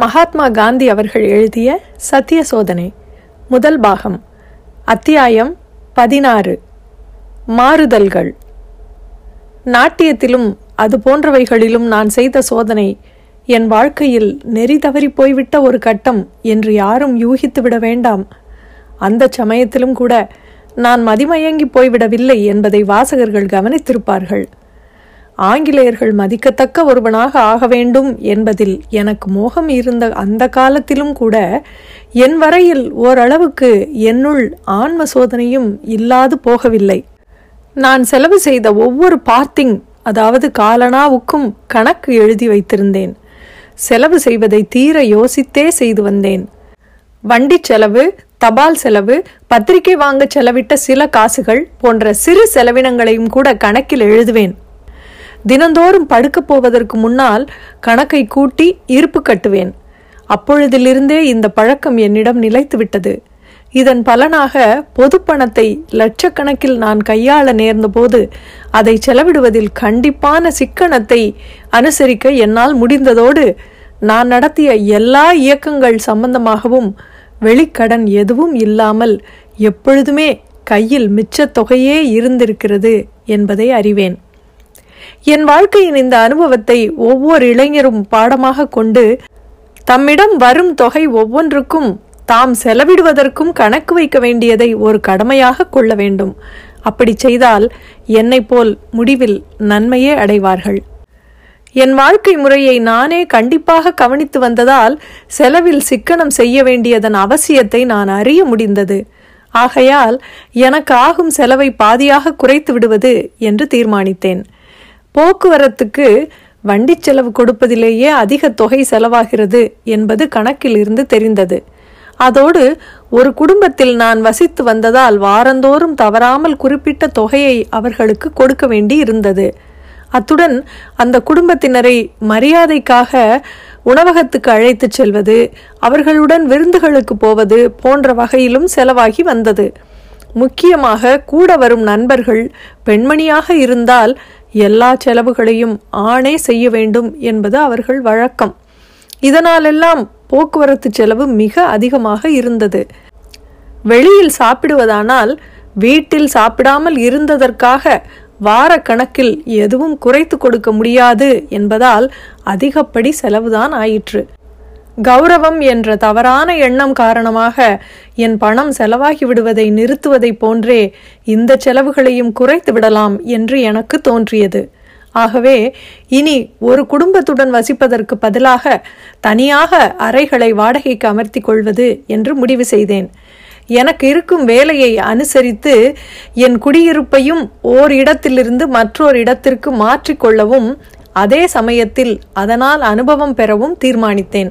மகாத்மா காந்தி அவர்கள் எழுதிய சத்திய சோதனை முதல் பாகம் அத்தியாயம் பதினாறு மாறுதல்கள். நாட்டியத்திலும் அது போன்றவைகளிலும் நான் செய்த சோதனை என் வாழ்க்கையில் நெறி தவறி போய்விட்ட ஒரு கட்டம் என்று யாரும் யூகித்துவிட வேண்டாம். அந்த சமயத்திலும் கூட நான் மதிமயங்கி போய்விடவில்லை என்பதை வாசகர்கள் கவனித்திருப்பார்கள். ஆங்கிலேயர்கள் மதிக்கத்தக்க ஒருவனாக ஆக வேண்டும் என்பதில் எனக்கு மோகம் இருந்த அந்த காலத்திலும் கூட என் வரையில் ஓரளவுக்கு என்னுள் ஆன்ம சோதனையும் இல்லாது போகவில்லை. நான் செலவு செய்த ஒவ்வொரு பார்த்திங் அதாவது காலனாவுக்கும் கணக்கு எழுதி வைத்திருந்தேன். செலவு செய்வதை தீர யோசித்தே செய்து வந்தேன். வண்டி செலவு தபால் செலவு பத்திரிகை வாங்க செலவிட்ட சில காசுகள் போன்ற சிறு செலவினங்களையும் கூட கணக்கில் எழுதுவேன். தினந்தோறும் படுக்கப் போவதற்கு முன்னால் கணக்கை கூட்டி இருப்பு கட்டுவேன். அப்பொழுதிலிருந்தே இந்த பழக்கம் என்னிடம் நிலைத்துவிட்டது. இதன் பலனாக பொது பணத்தை லட்சக்கணக்கில் நான் கையாள நேர்ந்தபோது அதை செலவிடுவதில் கண்டிப்பான சிக்கனத்தை அனுசரிக்க என்னால் முடிந்ததோடு நான் நடத்திய எல்லா இயக்கங்கள் சம்பந்தமாகவும் வெளிக்கடன் எதுவும் இல்லாமல் எப்பொழுதுமே கையில் மிச்சத் தொகையே இருந்திருக்கிறது என்பதை அறிவேன். என் வாழ்க்கையின் இந்த அனுபவத்தை ஒவ்வொரு இளைஞரும் பாடமாக கொண்டு தம்மிடம் வரும் தொகை ஒவ்வொன்றுக்கும் தாம் செலவிடுவதற்கும் கணக்கு வைக்க வேண்டியதை ஒரு கடமையாக கொள்ள வேண்டும். அப்படி செய்தால் என்னை போல் முடிவில் நன்மையே அடைவார்கள். என் வாழ்க்கை முறையை நானே கண்டிப்பாக கவனித்து வந்ததால் செலவில் சிக்கனம் செய்ய வேண்டியதன் அவசியத்தை நான் அறிய முடிந்தது. ஆகையால் எனக்கு ஆகும் செலவை பாதியாக குறைத்து விடுவது என்று தீர்மானித்தேன். போக்குவரத்துக்கு வண்டி செலவு கொடுப்பதிலேயே அதிக தொகை செலவாகிறது என்பது கணக்கில் இருந்து தெரிந்தது. அதோடு ஒரு குடும்பத்தில் நான் வசித்து வந்ததால் வாரந்தோறும் தவறாமல் குறிப்பிட்ட தொகையை அவர்களுக்கு கொடுக்க வேண்டி இருந்தது. அத்துடன் அந்த குடும்பத்தினரை மரியாதைக்காக உணவகத்துக்கு அழைத்துச் செல்வது அவர்களுடன் விருந்துகளுக்கு போவது போன்ற வகையிலும் செலவாகி வந்தது. முக்கியமாக கூட வரும் நண்பர்கள் பெண்மணியாக இருந்தால் எல்லா செலவுகளையும் ஆணே செய்ய வேண்டும் என்பது அவர்கள் வழக்கம். இதனாலெல்லாம் போக்குவரத்து செலவு மிக அதிகமாக இருந்தது. வெளியில் சாப்பிடுவதானால் வீட்டில் சாப்பிடாமல் இருந்ததற்காக வார கணக்கில் எதுவும் குறைத்து கொடுக்க முடியாது என்பதால் அதிகப்படி செலவுதான் ஆயிற்று. கௌரவம் என்ற தவறான எண்ணம் காரணமாக என் பணம் செலவாகி விடுவதை நிறுத்துவதைப் போன்றே இந்த செலவுகளையும் குறைத்து விடலாம் என்று எனக்கு தோன்றியது. ஆகவே இனி ஒரு குடும்பத்துடன் வசிப்பதற்கு பதிலாக தனியாக அறைகளை வாடகைக்கு அமர்த்தி கொள்வது என்று முடிவு செய்தேன். எனக்கு இருக்கும் வேலையை அனுசரித்து என் குடியிருப்பையும் ஓர் இடத்திலிருந்து மற்றொரு இடத்திற்கு மாற்றிக்கொள்ளவும் அதே சமயத்தில் அதனால் அனுபவம் பெறவும் தீர்மானித்தேன்.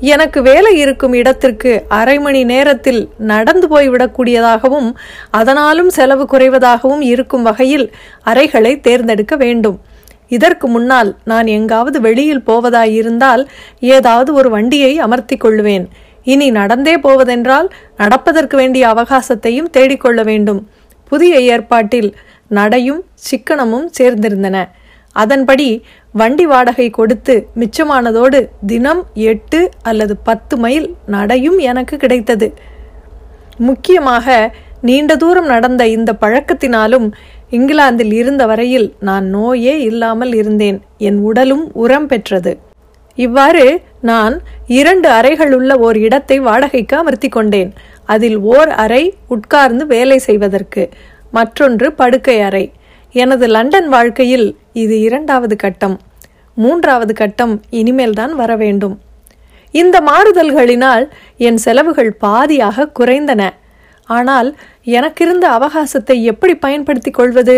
எனக்கு வேலை இருக்கும் இடத்திற்கு அரை மணி நேரத்தில் நடந்து போய்விடக்கூடியதாகவும் அதனாலும் செலவு குறைவதாகவும் இருக்கும் வகையில் அறைகளை தேர்ந்தெடுக்க வேண்டும். இதற்கு முன்னால் நான் எங்காவது வெளியில் போவதாயிருந்தால் ஏதாவது ஒரு வண்டியை அமர்த்தி கொள்வேன். இனி நடந்தே போவதென்றால் நடப்பதற்கு வேண்டிய அவகாசத்தையும் தேடிக்கொள்ள வேண்டும். புதிய ஏற்பாட்டில் நடையும் சிக்கனமும் சேர்ந்திருந்தன. அதன்படி வண்டி வாடகை கொடுத்து மிச்சமானதோடு தினம் எட்டு அல்லது பத்து மைல் நடையும் எனக்கு கிடைத்தது. முக்கியமாக நீண்ட தூரம் நடந்த இந்த பழக்கத்தினாலும் இங்கிலாந்தில் இருந்த வரையில் நான் நோயே இல்லாமல் இருந்தேன். என் உடலும் உரம் பெற்றது. இவ்வாறு நான் இரண்டு அறைகளுள்ள ஓர் இடத்தை வாடகைக்கு அமர்த்தி கொண்டேன். அதில் ஓர் அறை உட்கார்ந்து வேலை செய்வதற்கு மற்றொன்று படுக்கை அறை. எனது லண்டன் வாழ்க்கையில் இது இரண்டாவது கட்டம். மூன்றாவது கட்டம் இனிமேல் தான் வர வேண்டும். இந்த மாறுதல்களினால் என் செலவுகள் பாதியாக குறைந்தன. ஆனால் எனக்கிருந்த அவகாசத்தை எப்படி பயன்படுத்திக் கொள்வது?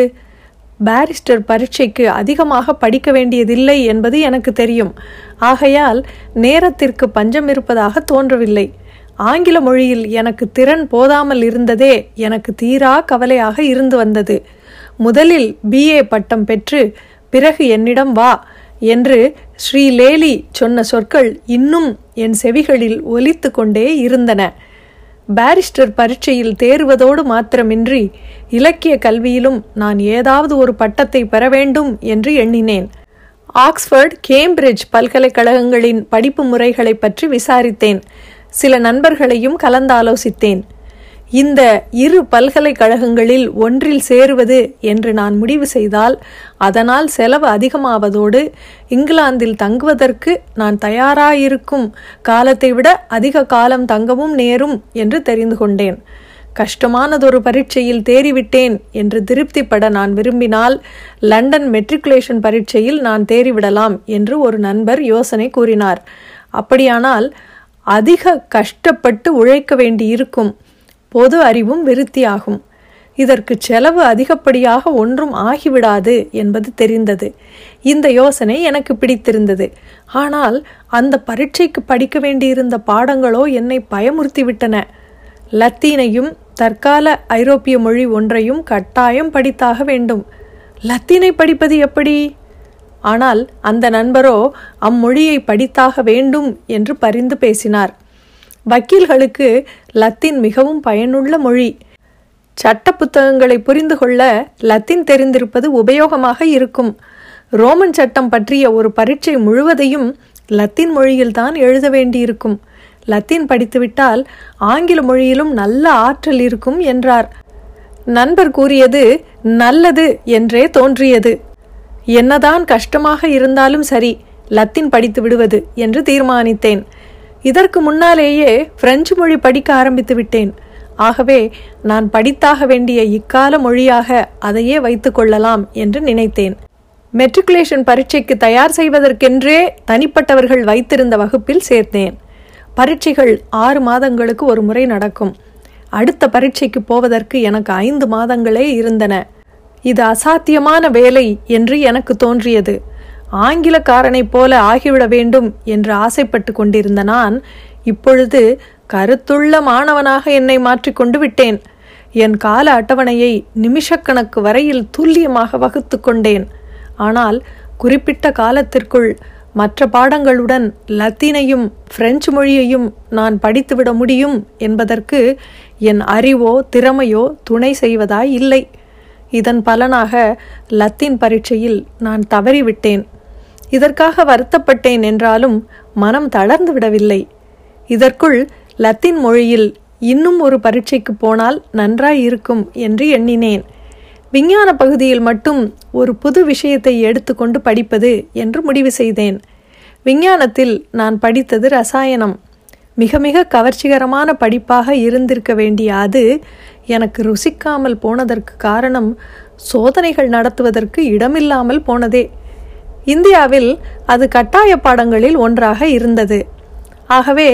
பாரிஸ்டர் பரீட்சைக்கு அதிகமாக படிக்க வேண்டியதில்லை என்பது எனக்கு தெரியும். ஆகையால் நேரத்திற்கு பஞ்சம் இருப்பதாக தோன்றவில்லை. ஆங்கில மொழியில் எனக்கு திறன் போதாமல் இருந்ததே எனக்கு தீரா கவலையாக இருந்து வந்தது. முதலில் பிஏ பட்டம் பெற்று பிறகு என்னிடம் வா என்று ஸ்ரீ லேலி சொன்ன சொற்கள் இன்னும் என் செவிகளில் ஒலித்து கொண்டே இருந்தன. பாரிஸ்டர் பரீட்சையில் தேர்வதோடு மாத்திரமின்றி இலக்கிய கல்வியிலும் நான் ஏதாவது ஒரு பட்டத்தை பெற வேண்டும் என்று எண்ணினேன். ஆக்ஸ்போர்ட் கேம்பிரிட்ஜ் பல்கலைக்கழகங்களின் படிப்பு முறைகளை பற்றி விசாரித்தேன். சில நண்பர்களையும் கலந்தாலோசித்தேன். இந்த இரு பல்கலைக்கழகங்களில் ஒன்றில் சேருவது என்று நான் முடிவு செய்தால் அதனால் செலவு அதிகமாவதோடு இங்கிலாந்தில் தங்குவதற்கு நான் தயாராயிருக்கும் காலத்தை விட அதிக காலம் தங்கவும் நேரும் என்று தெரிந்து கொண்டேன். கஷ்டமானதொரு பரீட்சையில் தேறிவிட்டேன் என்று திருப்திப்பட நான் விரும்பினால் லண்டன் மெட்ரிகுலேஷன் பரீட்சையில் நான் தேறிவிடலாம் என்று ஒரு நண்பர் யோசனை கூறினார். அப்படியானால் அதிக கஷ்டப்பட்டு உழைக்க வேண்டியிருக்கும். பொது அறிவும் விருத்தியாகும். இதற்கு செலவு அதிகப்படியாக ஒன்றும் ஆகிவிடாது என்பது தெரிந்தது. இந்த யோசனை எனக்கு பிடித்திருந்தது. ஆனால் அந்த பரீட்சைக்கு படிக்க வேண்டியிருந்த பாடங்களோ என்னை பயமுறுத்திவிட்டன. லத்தீனையும் தற்கால ஐரோப்பிய மொழி ஒன்றையும் கட்டாயம் படித்தாக வேண்டும். லத்தீனை படிப்பது எப்படி? ஆனால் அந்த நண்பரோ அம்மொழியை படித்தாக வேண்டும் என்று பரிந்து பேசினார். வக்கீல்களுக்கு லத்தீன் மிகவும் பயனுள்ள மொழி. சட்ட புத்தகங்களை புரிந்து கொள்ள லத்தீன் தெரிந்திருப்பது உபயோகமாக இருக்கும். ரோமன் சட்டம் பற்றிய ஒரு பரீட்சை முழுவதையும் லத்தீன் மொழியில்தான் எழுத வேண்டியிருக்கும். லத்தீன் படித்துவிட்டால் ஆங்கில மொழியிலும் நல்ல ஆற்றல் இருக்கும் என்றார். நண்பர் கூறியது நல்லது என்றே தோன்றியது. என்னதான் கஷ்டமாக இருந்தாலும் சரி லத்தீன் படித்து விடுவது என்று தீர்மானித்தேன். இதற்கு முன்னாலேயே பிரெஞ்சு மொழி படிக்க ஆரம்பித்து விட்டேன். ஆகவே நான் படித்தாக வேண்டிய இக்கால மொழியாக அதையே வைத்து கொள்ளலாம் என்று நினைத்தேன். மெட்ரிகுலேஷன் பரீட்சைக்கு தயார் செய்வதற்கென்றே தனிப்பட்டவர்கள் வைத்திருந்த வகுப்பில் சேர்த்தேன். பரீட்சைகள் ஆறு மாதங்களுக்கு ஒரு முறை நடக்கும். அடுத்த பரீட்சைக்கு போவதற்கு எனக்கு ஐந்து மாதங்களே இருந்தன. இது அசாத்தியமான வேலை என்று எனக்கு தோன்றியது. ஆங்கிலக்காரனைப் போல ஆகிவிட வேண்டும் என்று ஆசைப்பட்டு கொண்டிருந்த நான் இப்பொழுது கருத்துள்ள மாணவனாக என்னை மாற்றிக்கொண்டு விட்டேன். என் கால அட்டவணையை நிமிஷக்கணக்கு வரையில் துல்லியமாக வகுத்து கொண்டேன். ஆனால் குறிப்பிட்ட காலத்திற்குள் மற்ற பாடங்களுடன் லத்தீனையும் பிரெஞ்சு மொழியையும் நான் படித்துவிட முடியும் என்பதற்கு என் அறிவோ திறமையோ துணை செய்வதாய் இல்லை. இதன் பலனாக லத்தீன் பரீட்சையில் நான் தவறிவிட்டேன். இதற்காக வருத்தப்பட்டேன் என்றாலும் மனம் தளர்ந்து விடவில்லை. இதற்குள் லத்தீன் மொழியில் இன்னும் ஒரு பரீட்சைக்கு போனால் நன்றாய் இருக்கும் என்று எண்ணினேன். விஞ்ஞான பகுதியில் மட்டும் ஒரு புது விஷயத்தை எடுத்துக்கொண்டு படிப்பது என்று முடிவு செய்தேன். விஞ்ஞானத்தில் நான் படித்தது ரசாயனம். மிக மிக கவர்ச்சிகரமான படிப்பாக இருந்திருக்க வேண்டிய அது எனக்கு ருசிக்காமல் போனதற்கு காரணம் சோதனைகள் நடத்துவதற்கு இடமில்லாமல் போனதே. இந்தியாவில் அது கட்டாய பாடங்களில் ஒன்றாக இருந்தது. ஆகவே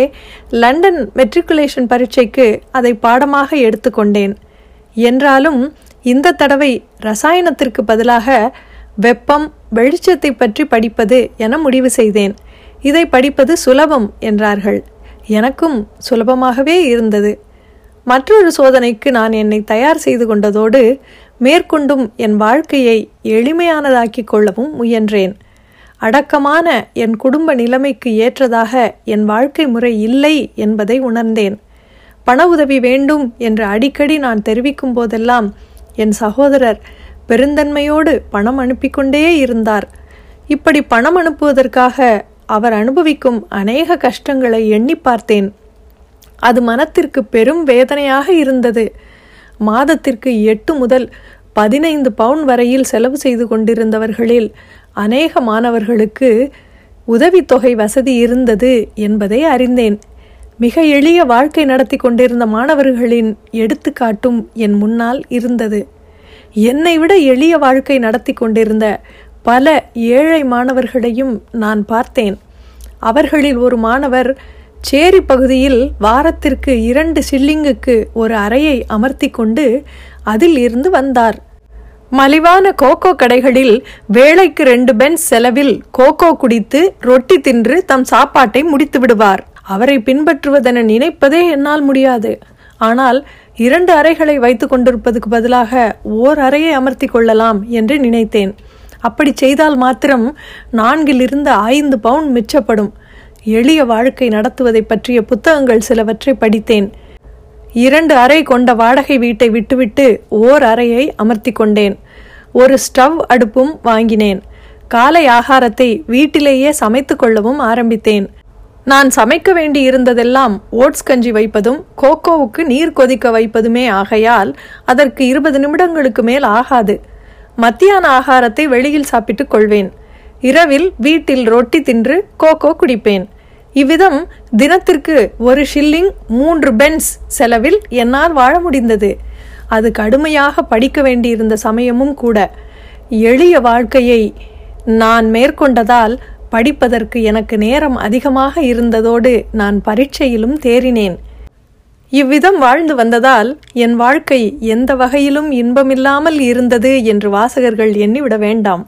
லண்டன் மெட்ரிகுலேஷன் பரீட்சைக்கு அதை பாடமாக எடுத்துக்கொண்டேன் என்றாலும் இந்த தடவை ரசாயனத்திற்கு பதிலாக வெப்பம் வெளிச்சத்தை பற்றி படிப்பது என முடிவு செய்தேன். இதை படிப்பது சுலபம் என்றார்கள். எனக்கும் சுலபமாகவே இருந்தது. மற்றொரு சோதனைக்கு நான் என்னை தயார் செய்து கொண்டதோடு மேற்கொண்டும் என் வாழ்க்கையை எளிமையானதாக்கிக் கொள்ளவும் முயன்றேன். அடக்கமான என் குடும்ப நிலைமைக்கு ஏற்றதாக என் வாழ்க்கை முறை இல்லை என்பதை உணர்ந்தேன். பண உதவி வேண்டும் என்று அடிக்கடி நான் தெரிவிக்கும் போதெல்லாம் என் சகோதரர் பெருந்தன்மையோடு பணம் அனுப்பிக்கொண்டே இருந்தார். இப்படி பணம் அனுப்புவதற்காக அவர் அனுபவிக்கும் அநேக கஷ்டங்களை எண்ணி பார்த்தேன். அது மனத்திற்கு பெரும் வேதனையாக இருந்தது. மாதத்திற்கு எட்டு முதல் பதினைந்து பவுன் வரையில் செலவு செய்து கொண்டிருந்தவர்களில் அநேக மாணவர்களுக்கு உதவித்தொகை வசதி இருந்தது என்பதை அறிந்தேன். மிக எளிய வாழ்க்கை நடத்தி கொண்டிருந்த மாணவர்களின் எடுத்துக்காட்டும் என் முன்னால் இருந்தது. என்னை விட எளிய வாழ்க்கை நடத்தி கொண்டிருந்த பல ஏழை மாணவர்களையும் நான் பார்த்தேன். அவர்களில் ஒரு மாணவர் சேரி பகுதியில் வாரத்திற்கு இரண்டு சில்லிங்குக்கு ஒரு அறையை அமர்த்தி கொண்டு அதில் இருந்து வந்தார். மலிவான கோகோ கடைகளில் வேலைக்கு ரெண்டு பென்ஸ் செலவில் கோகோ குடித்து ரொட்டி தின்று தம் சாப்பாட்டை முடித்து விடுவார். அவரை பின்பற்றுவதென நினைப்பதே என்னால் முடியாது. ஆனால் இரண்டு அறைகளை வைத்து கொண்டிருப்பதுக்கு பதிலாக ஓர் அறையை அமர்த்தி கொள்ளலாம் என்று நினைத்தேன். அப்படி செய்தால் மாத்திரம் நான்கிலிருந்து ஐந்து பவுண்ட் மிச்சப்படும். எளிய வாழ்க்கை நடத்துவதை பற்றிய புத்தகங்கள் சிலவற்றை படித்தேன். இரண்டு அறை கொண்ட வாடகை வீட்டை விட்டுவிட்டு ஓர் அறையை அமர்த்தி கொண்டேன் ஒரு ஸ்டவ் அடுப்பும் வாங்கினேன். காலை ஆகாரத்தை வீட்டிலேயே சமைத்து கொள்ளவும் ஆரம்பித்தேன். நான் சமைக்க வேண்டி இருந்ததெல்லாம் ஓட்ஸ் கஞ்சி வைப்பதும் கோகோவுக்கு நீர் கொதிக்க வைப்பதுமே ஆகையால் அதற்கு இருபது நிமிடங்களுக்கு மேல் ஆகாது. மத்தியான ஆகாரத்தை வெளியில் சாப்பிட்டுக் கொள்வேன். இரவில் வீட்டில் ரொட்டி தின்று கோகோ குடிப்பேன். இவ்விதம் தினத்திற்கு ஒரு ஷில்லிங் மூன்று பென்ஸ் செலவில் என்னால் வாழ முடிந்தது. அது கடுமையாக படிக்க வேண்டியிருந்த சமயமும் கூட. எளிய வாழ்க்கையை நான் மேற்கொண்டதால் படிப்பதற்கு எனக்கு நேரம் அதிகமாக இருந்ததோடு நான் பரீட்சையிலும் தேறினேன். இவ்விதம் வாழ்ந்து வந்ததால் என் வாழ்க்கை எந்த வகையிலும் இன்பமில்லாமல் இருந்தது என்று வாசகர்கள் எண்ணிவிட வேண்டாம்.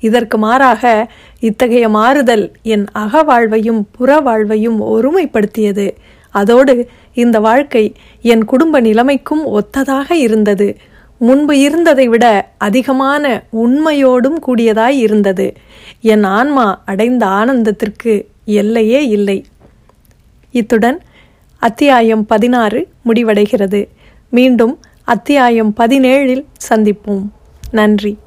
இதற்கு மாறாக இத்தகைய மாறுதல் என் அக வாழ்வையும் புற வாழ்வையும் ஒருமைப்படுத்தியது. அதோடு இந்த வாழ்க்கை என் குடும்ப நிலைமைக்கும் ஒத்ததாக இருந்தது. முன்பு இருந்ததை விட அதிகமான உண்மையோடும் கூடியதாய் இருந்தது. என் ஆன்மா அடைந்த ஆனந்தத்திற்கு எல்லையே இல்லை. இத்துடன் அத்தியாயம் பதினாறு முடிவடைகிறது. மீண்டும் அத்தியாயம் பதினேழில் சந்திப்போம். நன்றி.